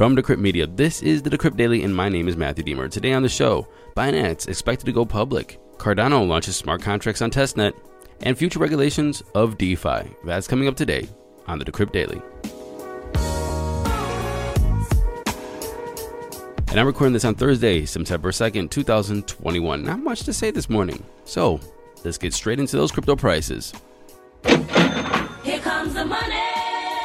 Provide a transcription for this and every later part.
From Decrypt Media, this is the Decrypt Daily, and my name is Matthew Diemer. Today on the show, Binance expected to go public. Cardano launches smart contracts on testnet, and future regulations of DeFi. That's coming up today on the Decrypt Daily. And I'm recording this on Thursday, September 2nd, 2021. Not much to say this morning. So, let's get straight into those crypto prices.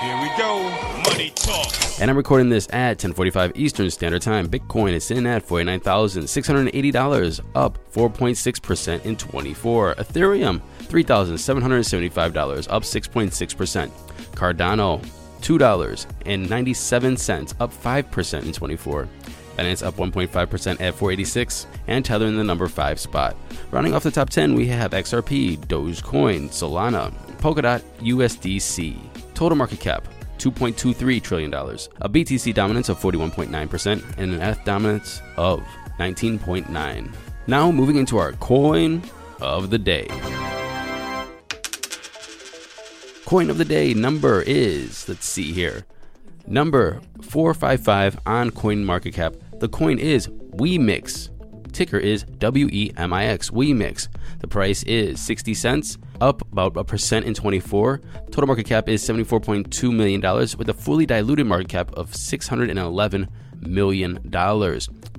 Here we go. Money talk. And I'm recording this at 10:45 Eastern Standard Time. Bitcoin is sitting at $49,680, up 4.6% in 24. Ethereum $3,775, up 6.6%. Cardano $2.97, up 5% in 24. Binance up 1.5% at 486, and Tether in the number 5 spot. Rounding off the top 10, we have XRP, Dogecoin, Solana, Polkadot, USDC. Total market cap $2.23 trillion, a BTC dominance of 41.9%, and an ETH dominance of 19.9. Now moving into our coin of the day. Coin of the day number is, let's see here, number 455 on CoinMarketCap. The coin is WeMix. Ticker is W E M I X. WeMix. The price is 60 cents, up about a percent in 24. Total market cap is $74.2 million with a fully diluted market cap of $611 million.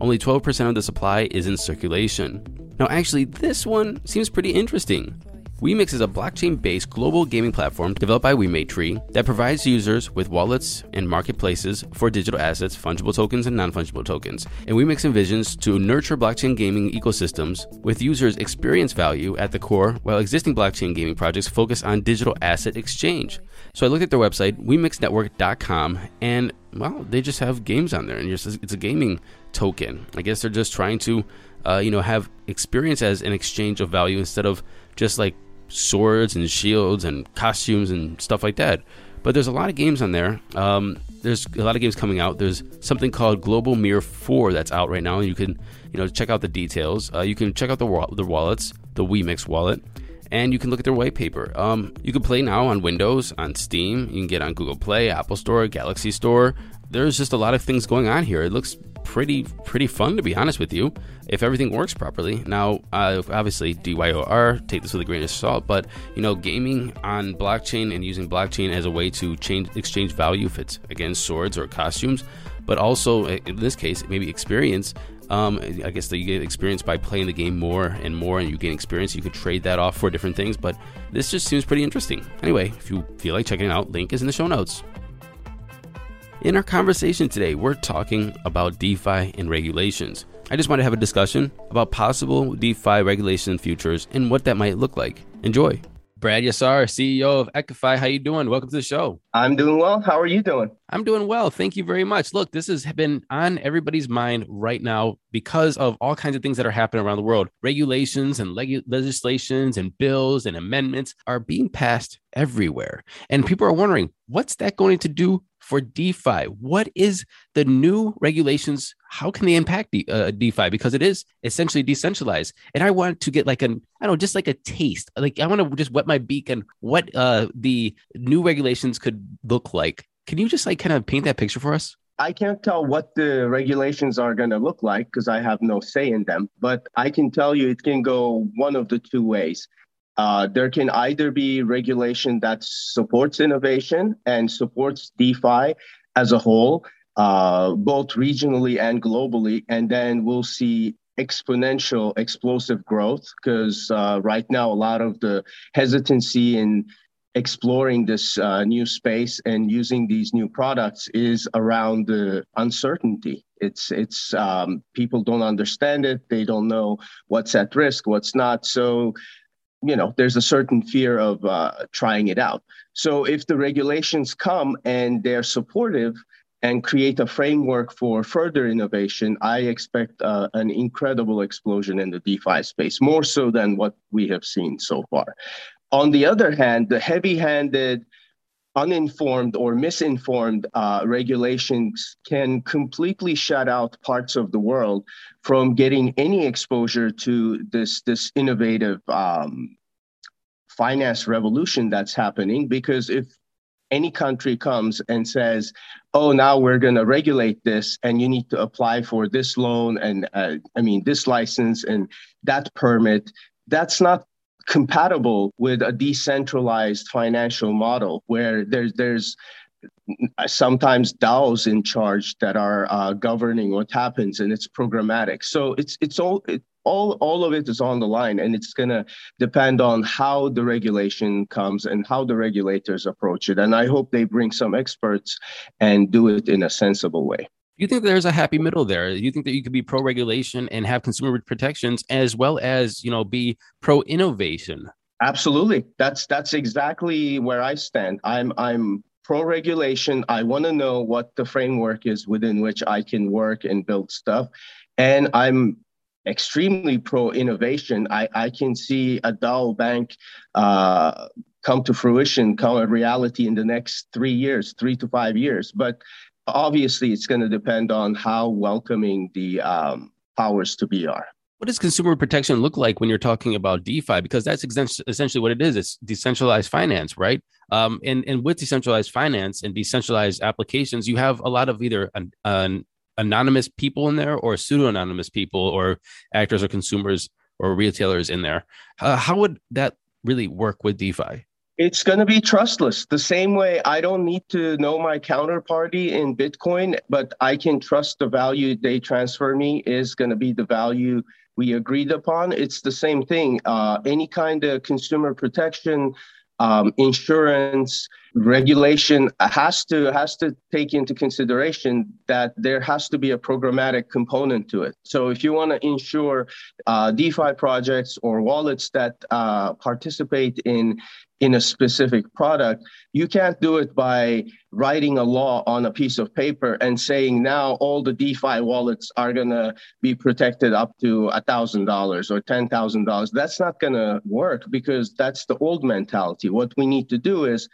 Only 12% of the supply is in circulation. Now, actually, this one seems pretty interesting. WeMix is a blockchain based global gaming platform developed by WeMadeTree that provides users with wallets and marketplaces for digital assets, fungible tokens, and non fungible tokens. And WeMix envisions to nurture blockchain gaming ecosystems with users' experience value at the core, while existing blockchain gaming projects focus on digital asset exchange. So I looked at their website, WeMixNetwork.com, and well, they just have games on there, and it's a gaming token. I guess they're just trying to, uh, you know, have experience as an exchange of value instead of just like swords and shields and costumes and stuff like that. But there's a lot of games on there. Um, there's a lot of games coming out. There's something called Global MIR4 that's out right now. and You can, you know, check out the details. Uh, you can check out the wa- the wallets, the WeMix wallet, and you can look at their white paper. Um, you can play now on Windows, on Steam. You can get on Google Play, Apple Store, Galaxy Store. There's just a lot of things going on here. It looks pretty pretty fun to be honest with you if everything works properly now uh, obviously dyor take this with a grain of salt but you know gaming on blockchain and using blockchain as a way to change exchange value if it's again swords or costumes but also in this case maybe experience um, I guess that you get experience by playing the game more and more, and you gain experience. You could trade that off for different things, but this just seems pretty interesting. Anyway, if you feel like checking it out, link is in the show notes. In our conversation today, we're talking about DeFi and regulations. I just want to have a discussion about possible DeFi regulation futures and what that might look like. Enjoy. Brad Yasar, CEO of EQIFI. How you doing? Welcome to the show. I'm doing well. How are you doing? I'm doing well. Thank you very much. Look, this has been on everybody's mind right now because of all kinds of things that are happening around the world. Regulations and leg- legislations and bills and amendments are being passed everywhere. And people are wondering, what's that going to do for DeFi. What is the new regulations? How can they impact De- uh, DeFi? Because it is essentially decentralized. And I want to get like an, I don't know, just like a taste. Like I want to just wet my beak and what uh, the new regulations could look like. Can you just like kind of paint that picture for us? I can't tell what the regulations are going to look like because I have no say in them, but I can tell you it can go one of the two ways. Uh, there can either be regulation that supports innovation and supports DeFi as a whole, uh, both regionally and globally, and then we'll see exponential, explosive growth because uh, right now a lot of the hesitancy in exploring this uh, new space and using these new products is around the uncertainty. It's it's um, people don't understand it. They don't know what's at risk, what's not. So you know there's a certain fear of uh, trying it out. So if the regulations come and they're supportive and create a framework for further innovation i expect uh, an incredible explosion in the defi space more so than what we have seen so far. On the other hand the heavy-handed uninformed or misinformed uh, regulations can completely shut out parts of the world from getting any exposure to this this innovative um, finance revolution that's happening. Because if any country comes and says, "Oh, now we're going to regulate this, and you need to apply for this loan and uh, I mean this license and that permit," that's not compatible with a decentralized financial model where there's there's sometimes DAOs in charge that are uh, governing what happens, and it's programmatic. So it's it's all it, all all of it is on the line, and it's going to depend on how the regulation comes and how the regulators approach it. And I hope they bring some experts and do it in a sensible way you think there's a happy middle there? You think that you could be pro regulation and have consumer protections as well as you know be pro innovation? Absolutely. That's that's exactly where I stand. I'm I'm pro regulation. I want to know what the framework is within which I can work and build stuff, and I'm extremely pro innovation. I I can see a DAO bank. Uh, come to fruition, come a reality in the next three years, three to five years. But obviously it's going to depend on how welcoming the um, powers to be are. What does consumer protection look like when you're talking about DeFi? Because that's essentially what it is. It's decentralized finance, right? Um, and and with decentralized finance and decentralized applications, you have a lot of either an, an anonymous people in there or pseudo anonymous people or actors or consumers or retailers in there. Uh, how would that really work with DeFi? It's going to be trustless. The same way I don't need to know my counterparty in Bitcoin, but I can trust the value they transfer me is going to be the value we agreed upon. It's the same thing. Uh, any kind of consumer protection, um, insurance regulation has to has to take into consideration that there has to be a programmatic component to it. So if you want to insure uh, DeFi projects or wallets that uh, participate in in a specific product, you can't do it by writing a law on a piece of paper and saying now all the DeFi wallets are going to be protected up to $1,000 or $10,000. That's not going to work because that's the old mentality. What we need to do is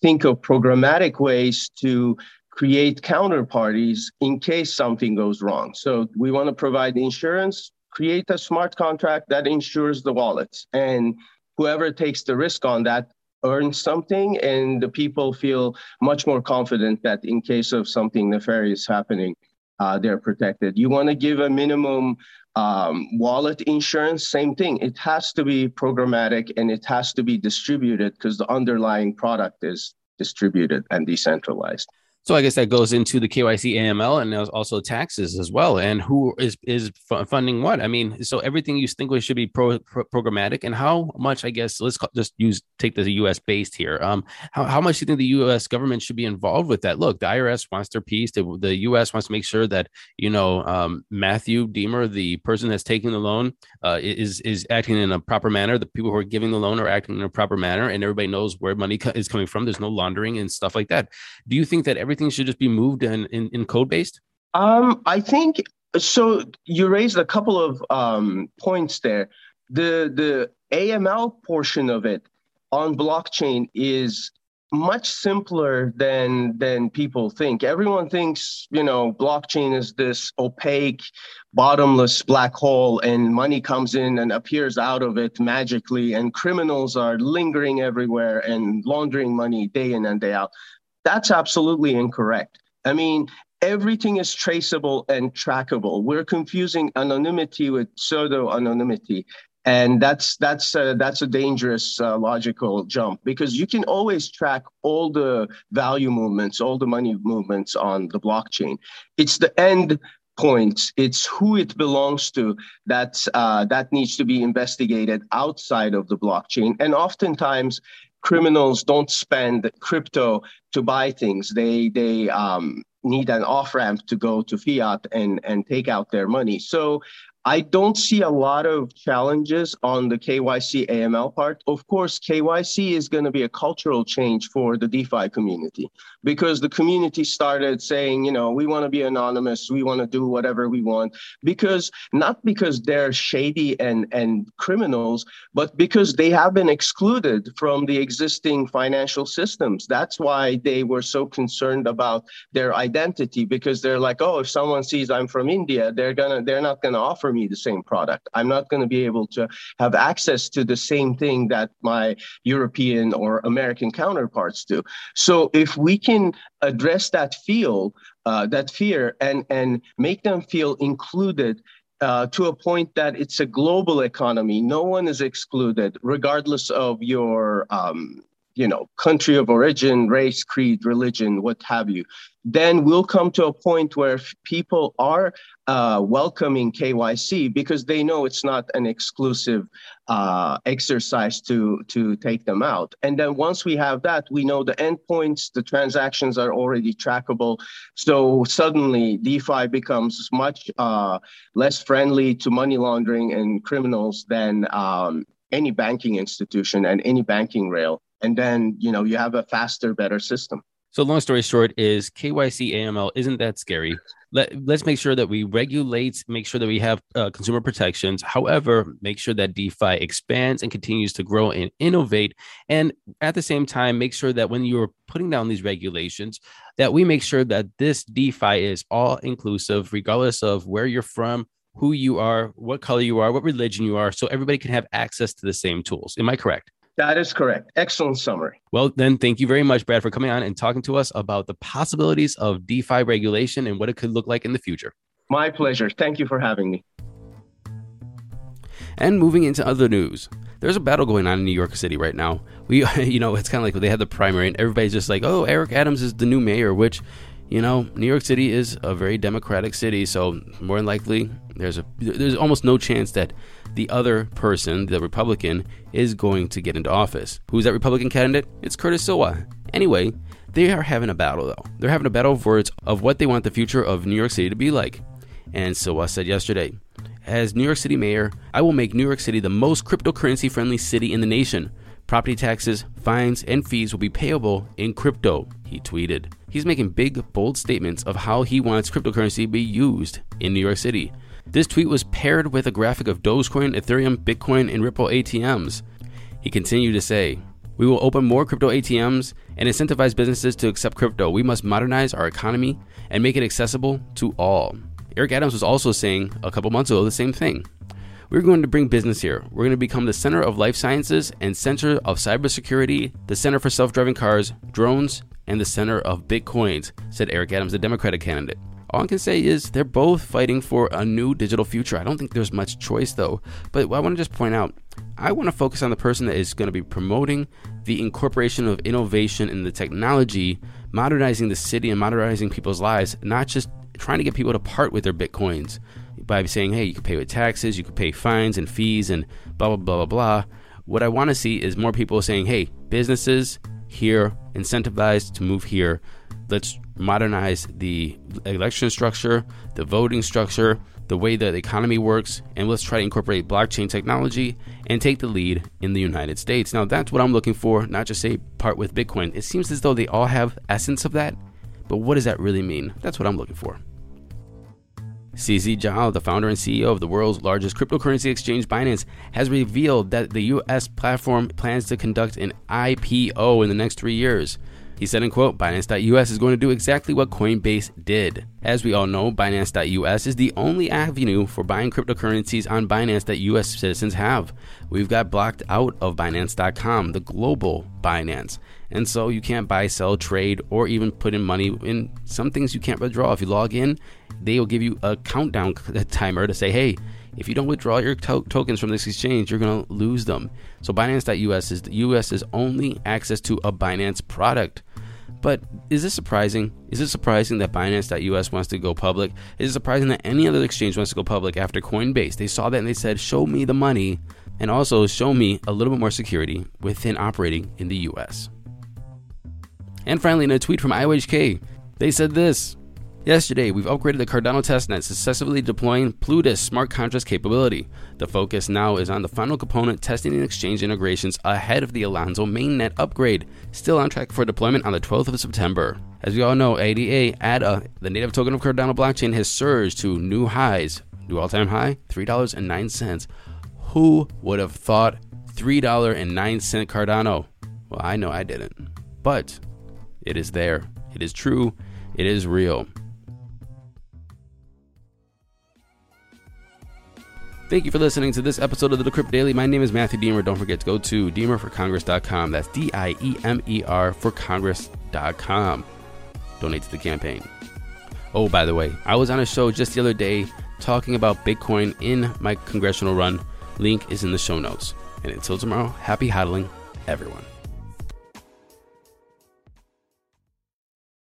think of programmatic ways to create counterparties in case something goes wrong. So we want to provide insurance, create a smart contract that insures the wallets. And whoever takes the risk on that earns something and the people feel much more confident that in case of something nefarious happening uh, they're protected. You want to give a minimum um, wallet insurance? Same thing. It has to be programmatic and it has to be distributed because the underlying product is distributed and decentralized so I guess that goes into the KYC AML and also taxes as well. And who is is funding what? I mean, so everything you think we should be pro, pro, programmatic, and how much? I guess let's just use take the U.S. based here. Um, how, how much do you think the U.S. government should be involved with that? Look, the IRS wants their piece. The, the U.S. wants to make sure that you know um, Matthew Diemer, the person that's taking the loan, uh, is is acting in a proper manner. The people who are giving the loan are acting in a proper manner, and everybody knows where money co- is coming from. There's no laundering and stuff like that. Do you think that everything everything should just be moved in, in, in code based? Um, I think so. You raised a couple of um, points there. The the AML portion of it on blockchain is much simpler than than people think. Everyone thinks, you know, blockchain is this opaque, bottomless black hole and money comes in and appears out of it magically and criminals are lingering everywhere and laundering money day in and day out. That's absolutely incorrect. I mean, everything is traceable and trackable. We're confusing anonymity with pseudo anonymity. And that's that's uh, that's a dangerous uh, logical jump because you can always track all the value movements, all the money movements on the blockchain. It's the end points. It's who it belongs to that uh, that needs to be investigated outside of the blockchain. And oftentimes, criminals don't spend crypto to buy things. They they um, need an off ramp to go to fiat and and take out their money. So I don't see a lot of challenges on the KYC AML part. Of course, KYC is going to be a cultural change for the DeFi community because the community started saying, you know, we want to be anonymous, we want to do whatever we want, because not because they're shady and, and criminals, but because they have been excluded from the existing financial systems. That's why they were so concerned about their identity because they're like, oh, if someone sees I'm from India, they're gonna they're not gonna offer me the same product. I'm not gonna be able to have access to the same thing that my European or American counterparts do. So if we can address that feel, uh, that fear, and and make them feel included. Uh, to a point that it's a global economy. No one is excluded, regardless of your um, you know, country of origin, race, creed, religion, what have you, then we'll come to a point where people are uh, welcoming KYC because they know it's not an exclusive uh, exercise to to take them out. And then once we have that, we know the endpoints, the transactions are already trackable. So suddenly, DeFi becomes much uh, less friendly to money laundering and criminals than um, any banking institution and any banking rail and then you know you have a faster better system. So long story short is kyc aml isn't that scary? Let, let's make sure that we regulate make sure that we have uh, consumer protections. However make sure that defi expands and continues to grow and innovate. And at the same time make sure that when you're putting down these regulations that we make sure that this defi is all inclusive regardless of where you're from who you are what color you are what religion you are so everybody can have access to the same tools. Am i correct that is correct. Excellent summary. Well, then, thank you very much, Brad, for coming on and talking to us about the possibilities of DeFi regulation and what it could look like in the future. My pleasure. Thank you for having me. And moving into other news, there's a battle going on in New York City right now. We, you know, it's kind of like they had the primary, and everybody's just like, "Oh, Eric Adams is the new mayor," which you know, New York City is a very democratic city, so more than likely there's a there's almost no chance that the other person, the Republican, is going to get into office. Who's that Republican candidate? It's Curtis Sliwa. Anyway, they are having a battle though. They're having a battle of words of what they want the future of New York City to be like. And Sliwa said yesterday, as New York City mayor, I will make New York City the most cryptocurrency friendly city in the nation. Property taxes, fines, and fees will be payable in crypto, he tweeted. He's making big, bold statements of how he wants cryptocurrency to be used in New York City. This tweet was paired with a graphic of Dogecoin, Ethereum, Bitcoin, and Ripple ATMs. He continued to say, We will open more crypto ATMs and incentivize businesses to accept crypto. We must modernize our economy and make it accessible to all. Eric Adams was also saying a couple months ago the same thing. We're going to bring business here. We're going to become the center of life sciences and center of cybersecurity, the center for self driving cars, drones, and the center of Bitcoins, said Eric Adams, the Democratic candidate. All I can say is they're both fighting for a new digital future. I don't think there's much choice though. But I want to just point out I want to focus on the person that is going to be promoting the incorporation of innovation in the technology, modernizing the city and modernizing people's lives, not just trying to get people to part with their bitcoins by saying, hey, you can pay with taxes, you can pay fines and fees and blah, blah, blah, blah, blah. What I want to see is more people saying, hey, businesses here, incentivized to move here. Let's modernize the election structure, the voting structure, the way that the economy works, and let's try to incorporate blockchain technology and take the lead in the United States. Now, that's what I'm looking for, not just say part with Bitcoin. It seems as though they all have essence of that, but what does that really mean? That's what I'm looking for. CZ Zhao, the founder and CEO of the world's largest cryptocurrency exchange Binance, has revealed that the US platform plans to conduct an IPO in the next three years. He said, in quote, Binance.us is going to do exactly what Coinbase did. As we all know, Binance.us is the only avenue for buying cryptocurrencies on Binance that US citizens have. We've got blocked out of Binance.com, the global Binance. And so you can't buy, sell, trade, or even put in money in some things you can't withdraw. If you log in, they will give you a countdown timer to say, hey, if you don't withdraw your to- tokens from this exchange, you're going to lose them. So Binance.us is the US's only access to a Binance product. But is this surprising? Is it surprising that Binance.us wants to go public? Is it surprising that any other exchange wants to go public after Coinbase? They saw that and they said, show me the money and also show me a little bit more security within operating in the US. And finally, in a tweet from IOHK, they said this Yesterday, we've upgraded the Cardano testnet, successfully deploying Plutus smart contract capability. The focus now is on the final component testing and exchange integrations ahead of the Alonzo mainnet upgrade, still on track for deployment on the 12th of September. As we all know, ADA, ADA, the native token of Cardano blockchain, has surged to new highs. New all time high, $3.09. Who would have thought $3.09 Cardano? Well, I know I didn't. But it is there. It is true. It is real. Thank you for listening to this episode of the Decrypt Daily. My name is Matthew Diemer. Don't forget to go to diemerforcongress.com. That's D I E M E R for Congress.com. Donate to the campaign. Oh, by the way, I was on a show just the other day talking about Bitcoin in my congressional run. Link is in the show notes. And until tomorrow, happy hodling, everyone.